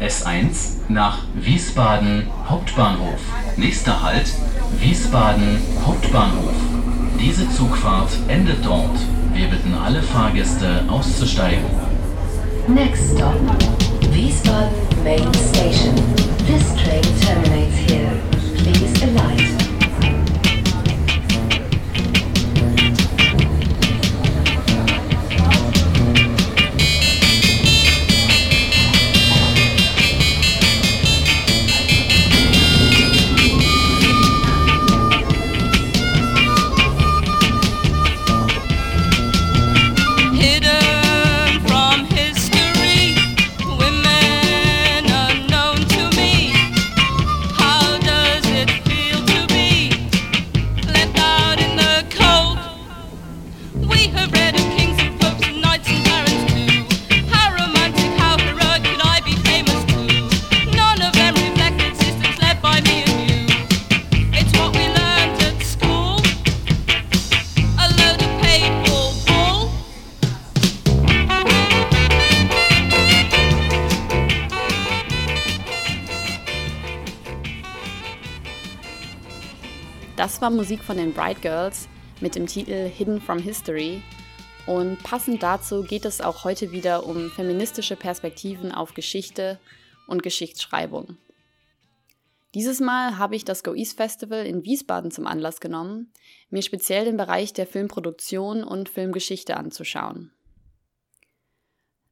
S1 nach Wiesbaden Hauptbahnhof. Nächster Halt Wiesbaden Hauptbahnhof. Diese Zugfahrt endet dort. Wir bitten alle Fahrgäste auszusteigen. Next stop, Wiesbaden Main Station. This train terminates here. Please alight. War Musik von den Bright Girls mit dem Titel Hidden from History. Und passend dazu geht es auch heute wieder um feministische Perspektiven auf Geschichte und Geschichtsschreibung. Dieses Mal habe ich das Go East Festival in Wiesbaden zum Anlass genommen, mir speziell den Bereich der Filmproduktion und Filmgeschichte anzuschauen.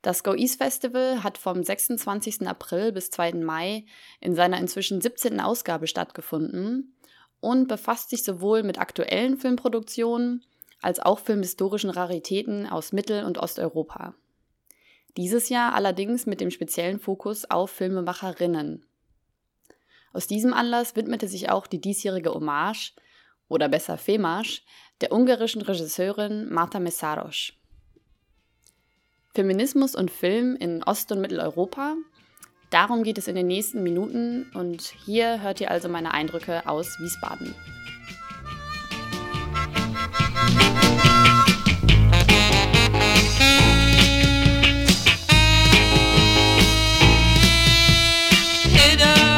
Das Go East Festival hat vom 26. April bis 2. Mai in seiner inzwischen 17. Ausgabe stattgefunden und befasst sich sowohl mit aktuellen Filmproduktionen als auch filmhistorischen Raritäten aus Mittel- und Osteuropa. Dieses Jahr allerdings mit dem speziellen Fokus auf Filmemacherinnen. Aus diesem Anlass widmete sich auch die diesjährige Hommage, oder besser Femasch, der ungarischen Regisseurin Marta Messaros. Feminismus und Film in Ost- und Mitteleuropa Darum geht es in den nächsten Minuten. Und hier hört ihr also meine Eindrücke aus Wiesbaden. Hidden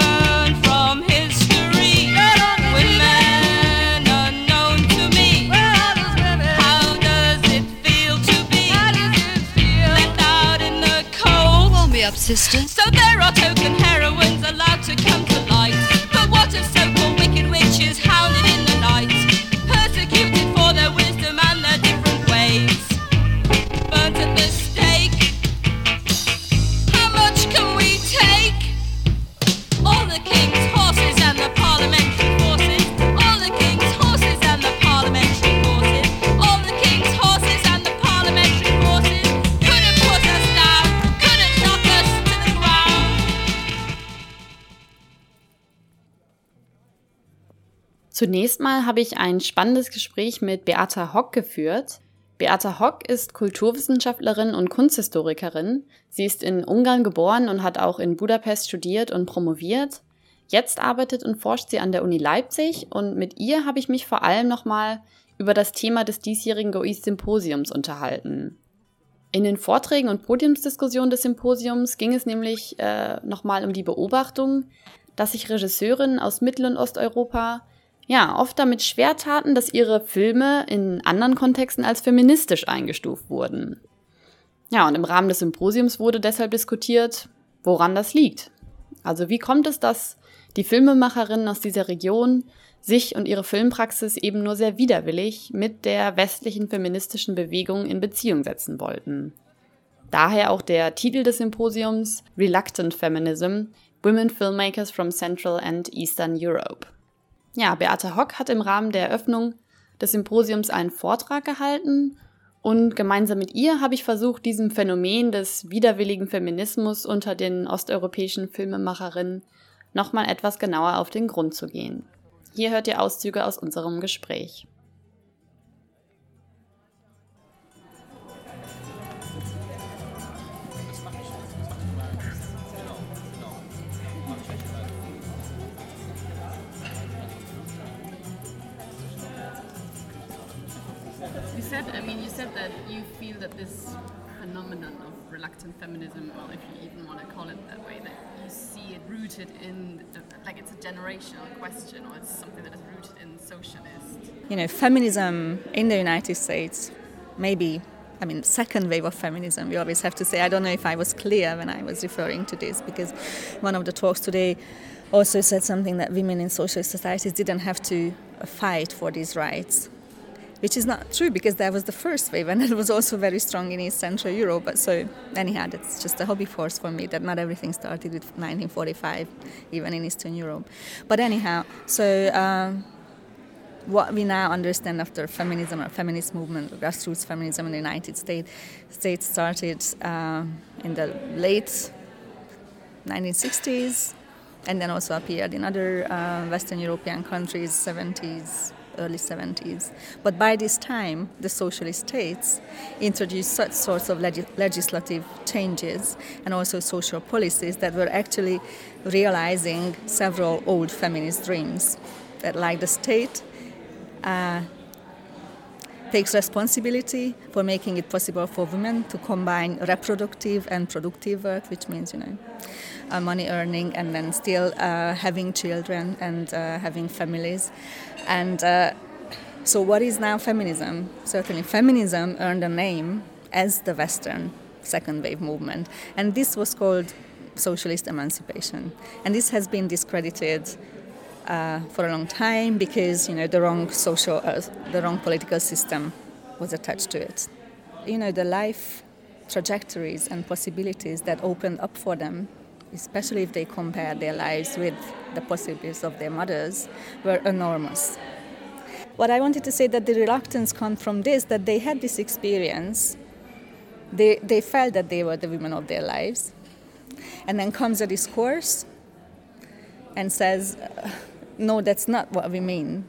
seu comendo. Zunächst mal habe ich ein spannendes Gespräch mit Beata Hock geführt. Beata Hock ist Kulturwissenschaftlerin und Kunsthistorikerin. Sie ist in Ungarn geboren und hat auch in Budapest studiert und promoviert. Jetzt arbeitet und forscht sie an der Uni Leipzig und mit ihr habe ich mich vor allem nochmal über das Thema des diesjährigen GOIS Symposiums unterhalten. In den Vorträgen und Podiumsdiskussionen des Symposiums ging es nämlich äh, nochmal um die Beobachtung, dass sich Regisseurinnen aus Mittel- und Osteuropa ja oft damit schwer taten, dass ihre Filme in anderen Kontexten als feministisch eingestuft wurden. Ja, und im Rahmen des Symposiums wurde deshalb diskutiert, woran das liegt. Also wie kommt es, dass die Filmemacherinnen aus dieser Region sich und ihre Filmpraxis eben nur sehr widerwillig mit der westlichen feministischen Bewegung in Beziehung setzen wollten. Daher auch der Titel des Symposiums Reluctant Feminism Women Filmmakers from Central and Eastern Europe. Ja, Beate Hock hat im Rahmen der Eröffnung des Symposiums einen Vortrag gehalten und gemeinsam mit ihr habe ich versucht, diesem Phänomen des widerwilligen Feminismus unter den osteuropäischen Filmemacherinnen nochmal etwas genauer auf den Grund zu gehen. Hier hört ihr Auszüge aus unserem Gespräch. Said, I mean, you said that you feel that this phenomenon of reluctant feminism, well, if you even want to call it that way, that you see it rooted in, like it's a generational question or it's something that is rooted in socialist? You know, feminism in the United States, maybe I mean, second wave of feminism, we always have to say. I don't know if I was clear when I was referring to this, because one of the talks today also said something that women in social societies didn't have to fight for these rights, which is not true because that was the first wave and it was also very strong in East Central Europe. But so, anyhow, that's just a hobby force for me that not everything started with 1945, even in Eastern Europe. But anyhow, so. Um, what we now understand after feminism or feminist movement, grassroots feminism in the United States, States started uh, in the late 1960s, and then also appeared in other uh, Western European countries, 70s, early 70s. But by this time, the socialist states introduced such sorts of leg- legislative changes and also social policies that were actually realizing several old feminist dreams. That, like the state, uh, takes responsibility for making it possible for women to combine reproductive and productive work, which means, you know, uh, money earning and then still uh, having children and uh, having families. And uh, so, what is now feminism? Certainly, feminism earned a name as the Western second wave movement, and this was called socialist emancipation. And this has been discredited uh, for a long time because you know the wrong social, uh, the wrong political system was attached to it. You know the life trajectories and possibilities that opened up for them, especially if they compare their lives with the possibilities of their mothers, were enormous. What I wanted to say that the reluctance comes from this that they had this experience. They, they felt that they were the women of their lives. And then comes a discourse and says, no, that's not what we mean.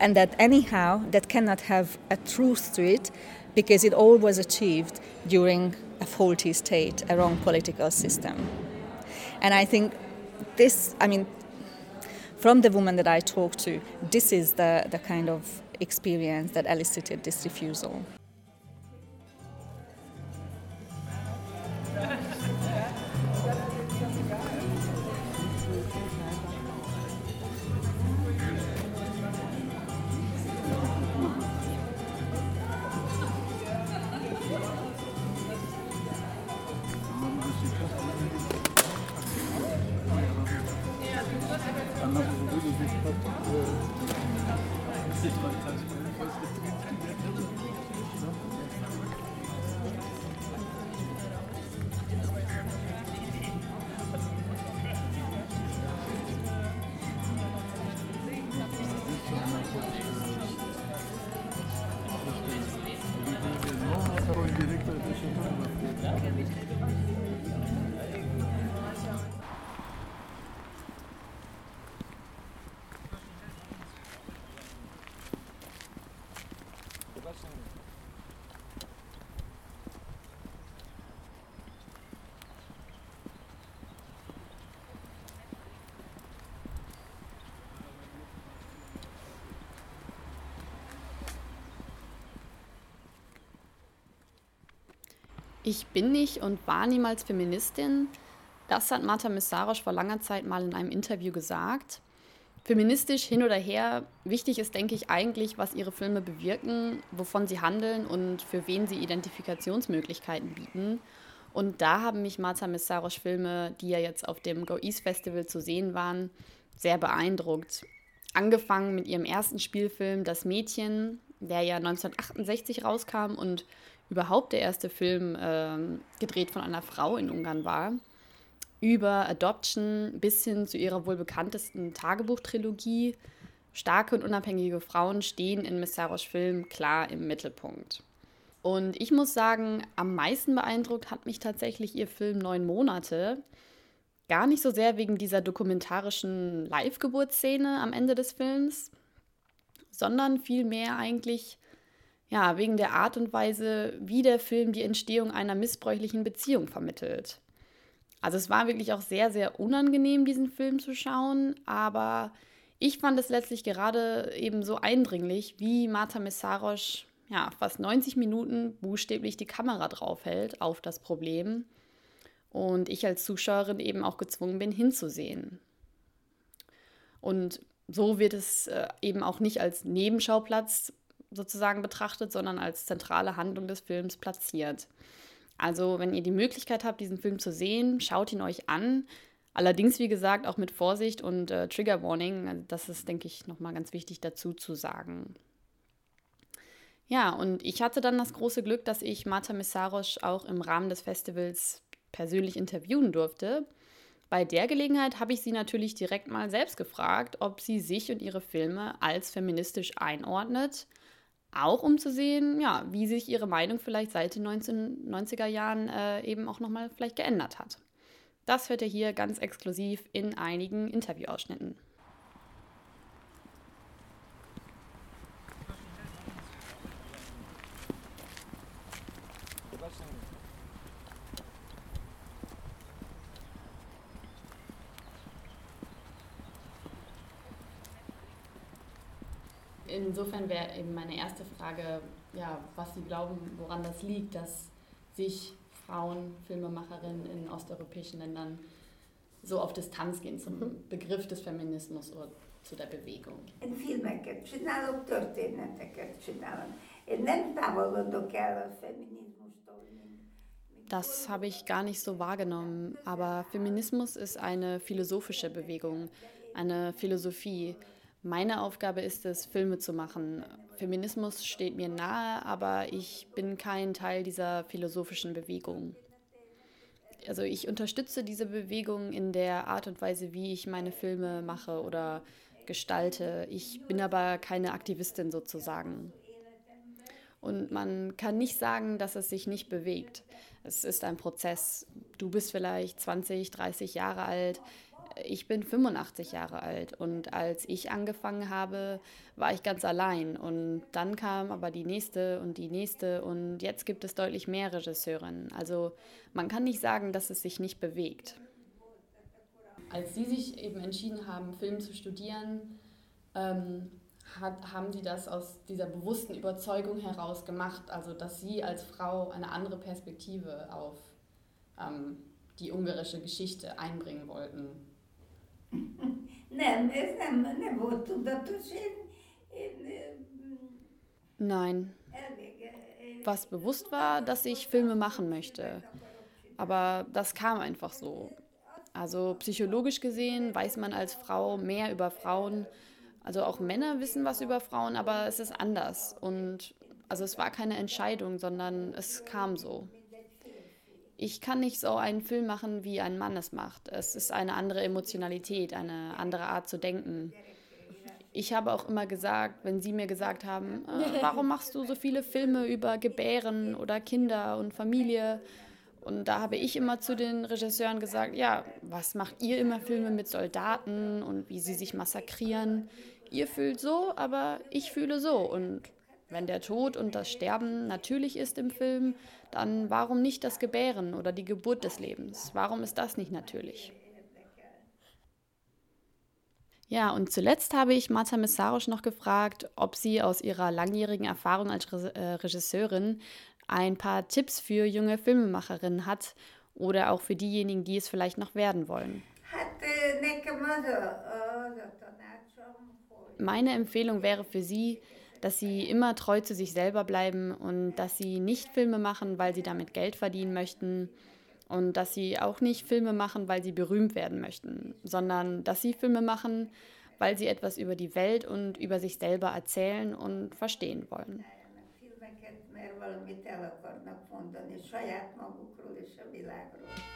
And that anyhow, that cannot have a truth to it because it all was achieved during a faulty state, a wrong political system. And I think this, I mean, from the woman that I talked to, this is the, the kind of experience that elicited this refusal. Ich bin nicht und war niemals Feministin. Das hat Marta Messarosch vor langer Zeit mal in einem Interview gesagt. Feministisch hin oder her, wichtig ist, denke ich, eigentlich, was ihre Filme bewirken, wovon sie handeln und für wen sie Identifikationsmöglichkeiten bieten. Und da haben mich Marta Messarosch Filme, die ja jetzt auf dem Go East Festival zu sehen waren, sehr beeindruckt. Angefangen mit ihrem ersten Spielfilm Das Mädchen, der ja 1968 rauskam und überhaupt der erste Film ähm, gedreht von einer Frau in Ungarn war, über Adoption bis hin zu ihrer wohl bekanntesten Tagebuchtrilogie. Starke und unabhängige Frauen stehen in Messarosch Film klar im Mittelpunkt. Und ich muss sagen, am meisten beeindruckt hat mich tatsächlich ihr Film Neun Monate. Gar nicht so sehr wegen dieser dokumentarischen Live-Geburtsszene am Ende des Films, sondern vielmehr eigentlich ja, wegen der Art und Weise, wie der Film die Entstehung einer missbräuchlichen Beziehung vermittelt. Also es war wirklich auch sehr, sehr unangenehm, diesen Film zu schauen, aber ich fand es letztlich gerade eben so eindringlich, wie Marta Messarosch ja, fast 90 Minuten buchstäblich die Kamera draufhält auf das Problem und ich als Zuschauerin eben auch gezwungen bin hinzusehen. Und so wird es äh, eben auch nicht als Nebenschauplatz sozusagen betrachtet, sondern als zentrale Handlung des Films platziert. Also, wenn ihr die Möglichkeit habt, diesen Film zu sehen, schaut ihn euch an. Allerdings, wie gesagt, auch mit Vorsicht und äh, Trigger Warning. Also das ist, denke ich, nochmal ganz wichtig dazu zu sagen. Ja, und ich hatte dann das große Glück, dass ich Marta Messarosch auch im Rahmen des Festivals persönlich interviewen durfte. Bei der Gelegenheit habe ich sie natürlich direkt mal selbst gefragt, ob sie sich und ihre Filme als feministisch einordnet auch um zu sehen, ja, wie sich ihre Meinung vielleicht seit den 1990er Jahren äh, eben auch nochmal vielleicht geändert hat. Das hört ihr hier ganz exklusiv in einigen Interviewausschnitten. Insofern wäre eben meine erste Frage, ja, was Sie glauben, woran das liegt, dass sich Frauen, Filmemacherinnen in osteuropäischen Ländern so auf Distanz gehen zum mhm. Begriff des Feminismus oder zu der Bewegung. Én filmeket csinálok, történeteket csinálom. Én nem távolodok el a feminizmustól. Das habe ich gar nicht so wahrgenommen, aber Feminismus ist eine philosophische Bewegung, eine Philosophie. Meine Aufgabe ist es, Filme zu machen. Feminismus steht mir nahe, aber ich bin kein Teil dieser philosophischen Bewegung. Also ich unterstütze diese Bewegung in der Art und Weise, wie ich meine Filme mache oder gestalte. Ich bin aber keine Aktivistin sozusagen. Und man kann nicht sagen, dass es sich nicht bewegt. Es ist ein Prozess. Du bist vielleicht 20, 30 Jahre alt ich bin 85 Jahre alt und als ich angefangen habe, war ich ganz allein und dann kam aber die nächste und die nächste und jetzt gibt es deutlich mehr Regisseurinnen. Also man kann nicht sagen, dass es sich nicht bewegt. Als Sie sich eben entschieden haben, Film zu studieren, ähm, hat, haben Sie das aus dieser bewussten Überzeugung heraus gemacht, also dass Sie als Frau eine andere Perspektive auf ähm, die ungarische Geschichte einbringen wollten? Nem, ez nem, nem volt tudatos. Én, én, Nein. Was bewusst war, dass ich Filme machen möchte. Aber das kam einfach so. Also psychologisch gesehen weiß man als Frau mehr über Frauen. Also auch Männer wissen was über Frauen, aber es ist anders. Und also es war keine Entscheidung, sondern es kam so ich kann nicht so einen Film machen, wie ein Mann es macht. Es ist eine andere Emotionalität, eine andere Art zu denken. Ich habe auch immer gesagt, wenn Sie mir gesagt haben, äh, warum machst du so viele Filme über Gebären oder Kinder und Familie? Und da habe ich immer zu den Regisseuren gesagt, ja, was macht ihr immer Filme mit Soldaten und wie sie sich massakrieren? Ihr fühlt so, aber ich fühle so. Und wenn der Tod und das Sterben natürlich ist im Film, dann warum nicht das Gebären oder die Geburt des Lebens? Warum ist das nicht natürlich? Ja, und zuletzt habe ich Marta Messarosch noch gefragt, ob sie aus ihrer langjährigen Erfahrung als äh, Regisseurin ein paar Tipps für junge Filmemacherinnen hat oder auch für diejenigen, die es vielleicht noch werden wollen. Meine Empfehlung wäre für sie, dass sie immer treu zu sich selber bleiben und dass sie nicht Filme machen, weil sie damit Geld verdienen möchten und dass sie auch nicht Filme machen, weil sie berühmt werden möchten, sondern dass sie Filme machen, weil sie etwas über die Welt und über sich selber erzählen und verstehen wollen. Hidden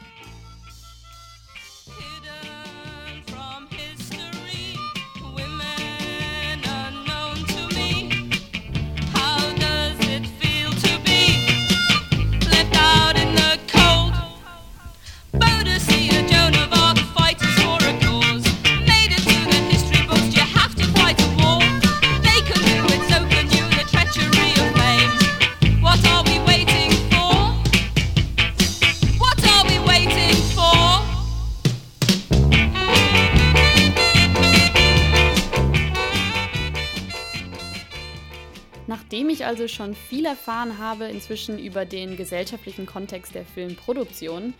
also schon viel erfahren habe inzwischen über den gesellschaftlichen Kontext der Filmproduktion,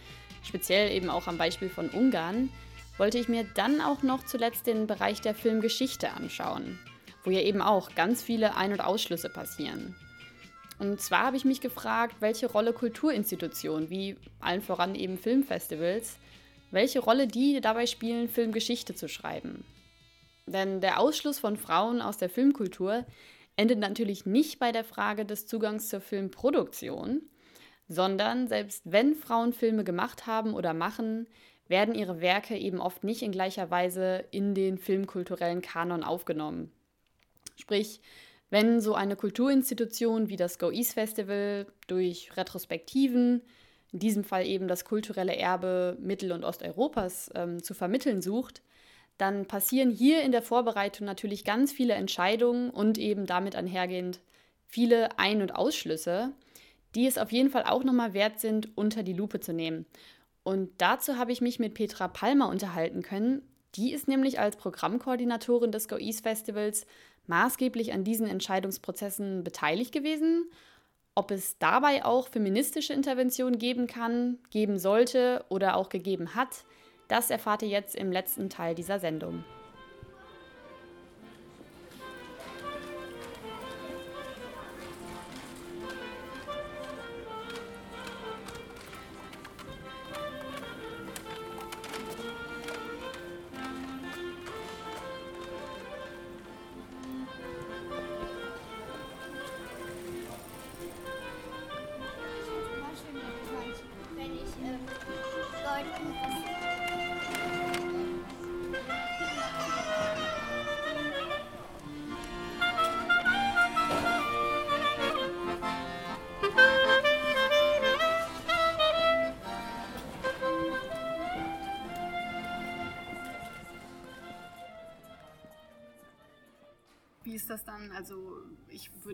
speziell eben auch am Beispiel von Ungarn, wollte ich mir dann auch noch zuletzt den Bereich der Filmgeschichte anschauen, wo ja eben auch ganz viele Ein- und Ausschlüsse passieren. Und zwar habe ich mich gefragt, welche Rolle Kulturinstitutionen, wie allen voran eben Filmfestivals, welche Rolle die dabei spielen, Filmgeschichte zu schreiben. Denn der Ausschluss von Frauen aus der Filmkultur endet natürlich nicht bei der Frage des Zugangs zur Filmproduktion, sondern selbst wenn Frauen Filme gemacht haben oder machen, werden ihre Werke eben oft nicht in gleicher Weise in den filmkulturellen Kanon aufgenommen. Sprich, wenn so eine Kulturinstitution wie das Go East Festival durch Retrospektiven, in diesem Fall eben das kulturelle Erbe Mittel- und Osteuropas, ähm, zu vermitteln sucht, dann passieren hier in der Vorbereitung natürlich ganz viele Entscheidungen und eben damit einhergehend viele Ein- und Ausschlüsse, die es auf jeden Fall auch nochmal wert sind, unter die Lupe zu nehmen. Und dazu habe ich mich mit Petra Palmer unterhalten können. Die ist nämlich als Programmkoordinatorin des Go East Festivals maßgeblich an diesen Entscheidungsprozessen beteiligt gewesen. Ob es dabei auch feministische Interventionen geben kann, geben sollte oder auch gegeben hat, das erfahrt ihr jetzt im letzten Teil dieser Sendung.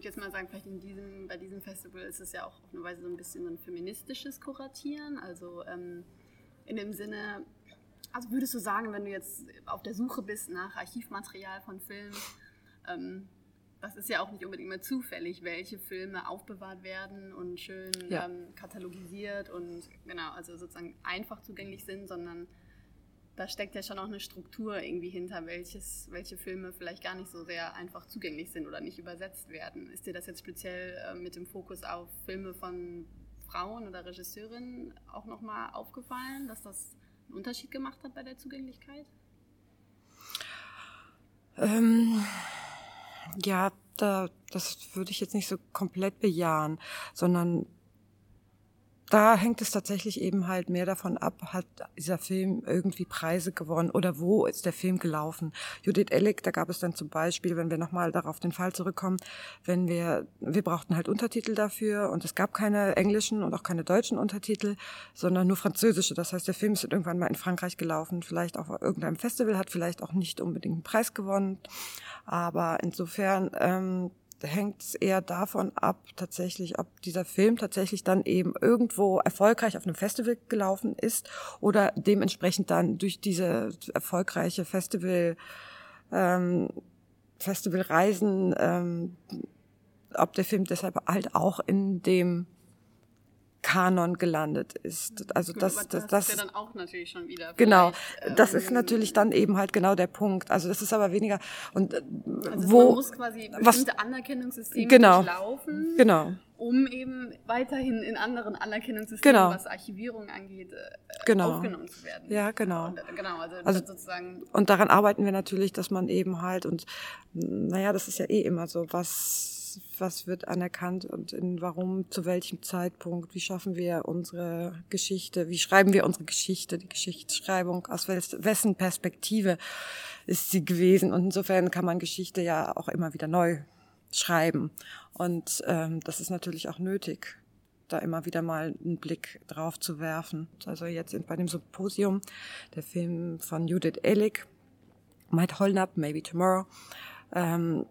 Würde jetzt mal sagen, vielleicht in diesem, bei diesem Festival ist es ja auch auf eine Weise so ein bisschen so ein feministisches Kuratieren. Also ähm, in dem Sinne, also würdest du sagen, wenn du jetzt auf der Suche bist nach Archivmaterial von Filmen, ähm, das ist ja auch nicht unbedingt mehr zufällig, welche Filme aufbewahrt werden und schön Ja. ähm, katalogisiert und genau, also sozusagen einfach zugänglich sind, sondern da steckt ja schon auch eine Struktur irgendwie hinter, welches, welche Filme vielleicht gar nicht so sehr einfach zugänglich sind oder nicht übersetzt werden. Ist dir das jetzt speziell äh, mit dem Fokus auf Filme von Frauen oder Regisseurinnen auch nochmal aufgefallen, dass das einen Unterschied gemacht hat bei der Zugänglichkeit? Ähm, ja, da, das würde ich jetzt nicht so komplett bejahen, sondern da hängt es tatsächlich eben halt mehr davon ab, hat dieser Film irgendwie Preise gewonnen oder wo ist der Film gelaufen. Judith Ellick, da gab es dann zum Beispiel, wenn wir nochmal darauf den Fall zurückkommen, wenn wir, wir brauchten halt Untertitel dafür und es gab keine englischen und auch keine deutschen Untertitel, sondern nur französische. Das heißt, der Film ist irgendwann mal in Frankreich gelaufen, vielleicht auf irgendeinem Festival, hat vielleicht auch nicht unbedingt einen Preis gewonnen, aber insofern, ähm, hängt es eher davon ab, tatsächlich, ob dieser Film tatsächlich dann eben irgendwo erfolgreich auf einem Festival gelaufen ist oder dementsprechend dann durch diese erfolgreiche Festival, ähm, Festivalreisen, ähm, ob der Film deshalb halt auch in dem Kanon gelandet ist. Also das, das, ist das, ja dann auch natürlich schon wieder. Genau, das ist ähm, natürlich dann eben halt genau der Punkt. Also das ist aber weniger und äh, Also wo man muss quasi was bestimmte Anerkennungssysteme Genau. durchlaufen, genau um eben weiterhin in anderen Anerkennungssystemen, Genau. was Archivierung angeht, äh, Genau. aufgenommen zu werden. Ja, genau. Und, äh, genau, also, Also- sozusagen und daran arbeiten wir natürlich, dass man eben halt und naja, das ist ja eh immer so, was was wird anerkannt und in warum, zu welchem Zeitpunkt, wie schaffen wir unsere Geschichte, wie schreiben wir unsere Geschichte, die Geschichtsschreibung, aus wessen Perspektive ist sie gewesen und insofern kann man Geschichte ja auch immer wieder neu schreiben und ähm, das ist natürlich auch nötig da immer wieder mal einen Blick drauf zu werfen. Also jetzt bei dem Symposium, der Film von Judith Ellick, Might Hold Up, Maybe Tomorrow, ähm,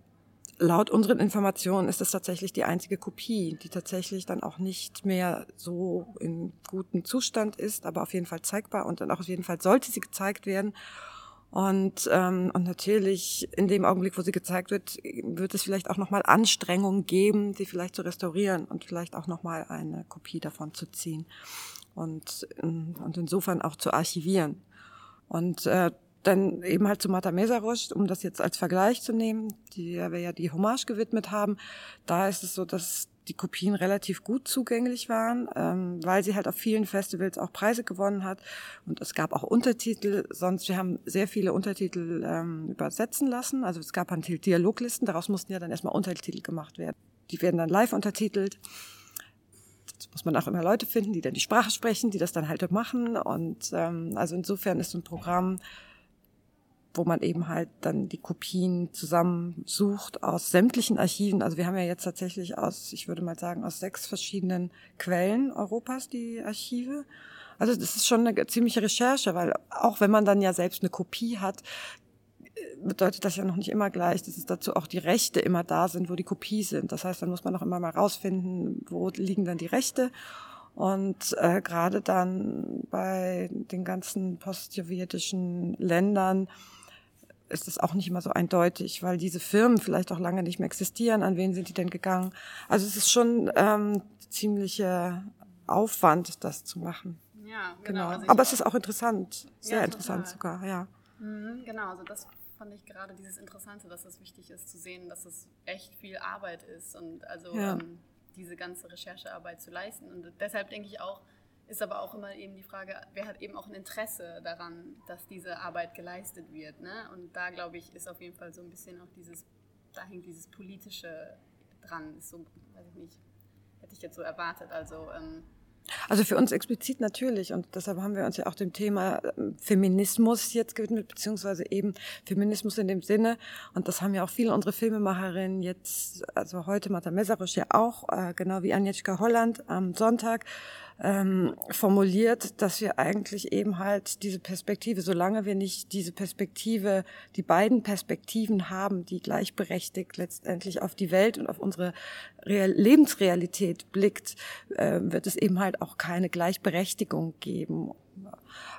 laut unseren Informationen ist es tatsächlich die einzige Kopie, die tatsächlich dann auch nicht mehr so in gutem Zustand ist, aber auf jeden Fall zeigbar und dann auch auf jeden Fall sollte sie gezeigt werden. Und, ähm, und natürlich in dem Augenblick, wo sie gezeigt wird, wird es vielleicht auch nochmal Anstrengungen geben, sie vielleicht zu restaurieren und vielleicht auch nochmal eine Kopie davon zu ziehen und, und insofern auch zu archivieren. Und äh, dann eben halt zu Mata Mesarosch, um das jetzt als Vergleich zu nehmen, die wir ja die Hommage gewidmet haben, da ist es so, dass die Kopien relativ gut zugänglich waren, ähm, weil sie halt auf vielen Festivals auch Preise gewonnen hat. Und es gab auch Untertitel, sonst wir haben sehr viele Untertitel ähm, übersetzen lassen. Also es gab dann Dialoglisten, daraus mussten ja dann erstmal Untertitel gemacht werden. Die werden dann live untertitelt. Jetzt muss man auch immer Leute finden, die dann die Sprache sprechen, die das dann halt machen. Und ähm, also insofern ist so ein Programm wo man eben halt dann die Kopien zusammensucht aus sämtlichen Archiven. Also wir haben ja jetzt tatsächlich aus, ich würde mal sagen, aus sechs verschiedenen Quellen Europas die Archive. Also das ist schon eine ziemliche Recherche, weil auch wenn man dann ja selbst eine Kopie hat, bedeutet das ja noch nicht immer gleich, dass es dazu auch die Rechte immer da sind, wo die Kopie sind. Das heißt, dann muss man auch immer mal rausfinden, wo liegen dann die Rechte. Und äh, gerade dann bei den ganzen postsowjetischen Ländern ist es auch nicht immer so eindeutig, weil diese Firmen vielleicht auch lange nicht mehr existieren. An wen sind die denn gegangen? Also es ist schon ähm, ziemlicher Aufwand, das zu machen. Ja, genau. genau. Also Aber es ist auch interessant, sehr ja, interessant sogar, ja. Mhm, genau, also das fand ich gerade dieses Interessante, dass es wichtig ist zu sehen, dass es echt viel Arbeit ist und also ja. ähm, diese ganze Recherchearbeit zu leisten. Und deshalb denke ich auch, ist aber auch immer eben die Frage, wer hat eben auch ein Interesse daran, dass diese Arbeit geleistet wird. Ne? Und da, glaube ich, ist auf jeden Fall so ein bisschen auch dieses, da hängt dieses Politische dran, ist so, weiß ich nicht, hätte ich jetzt so erwartet. Also ähm, also für uns explizit natürlich und deshalb haben wir uns ja auch dem Thema ähm, Feminismus jetzt gewidmet, beziehungsweise eben Feminismus in dem Sinne und das haben ja auch viele unsere Filmemacherinnen jetzt, also heute Martha Mesarisch ja auch, äh, genau wie Agnieszka Holland am Sonntag, ähm, formuliert, dass wir eigentlich eben halt diese Perspektive, solange wir nicht diese Perspektive, die beiden Perspektiven haben, die gleichberechtigt letztendlich auf die Welt und auf unsere Real Lebensrealität blickt, äh, wird es eben halt auch keine Gleichberechtigung geben.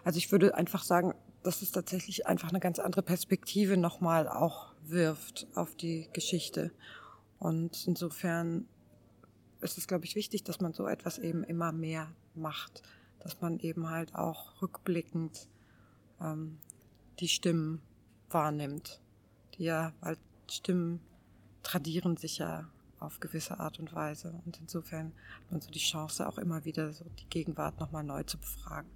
Also ich würde einfach sagen, dass es tatsächlich einfach eine ganz andere Perspektive nochmal auch wirft auf die Geschichte. Und insofern ist es, glaube ich, wichtig, dass man so etwas eben immer mehr macht, dass man eben halt auch rückblickend ähm, die Stimmen wahrnimmt, die ja, weil Stimmen tradieren sich ja auf gewisse Art und Weise. Und insofern hat man so die Chance auch immer wieder so die Gegenwart nochmal neu zu befragen.